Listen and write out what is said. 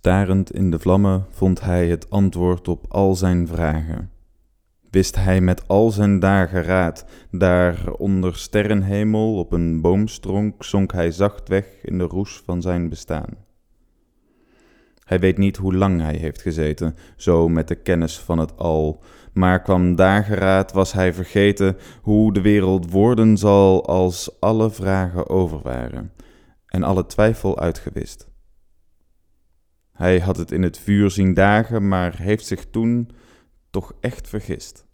Starend in de vlammen vond hij het antwoord op al zijn vragen. Wist hij met al zijn dagen raad, daar onder sterrenhemel op een boomstronk zonk hij zacht weg in de roes van zijn bestaan. Hij weet niet hoe lang hij heeft gezeten, zo met de kennis van het al, maar kwam dageraad was hij vergeten hoe de wereld worden zal als alle vragen over waren en alle twijfel uitgewist. Hij had het in het vuur zien dagen, maar heeft zich toen toch echt vergist.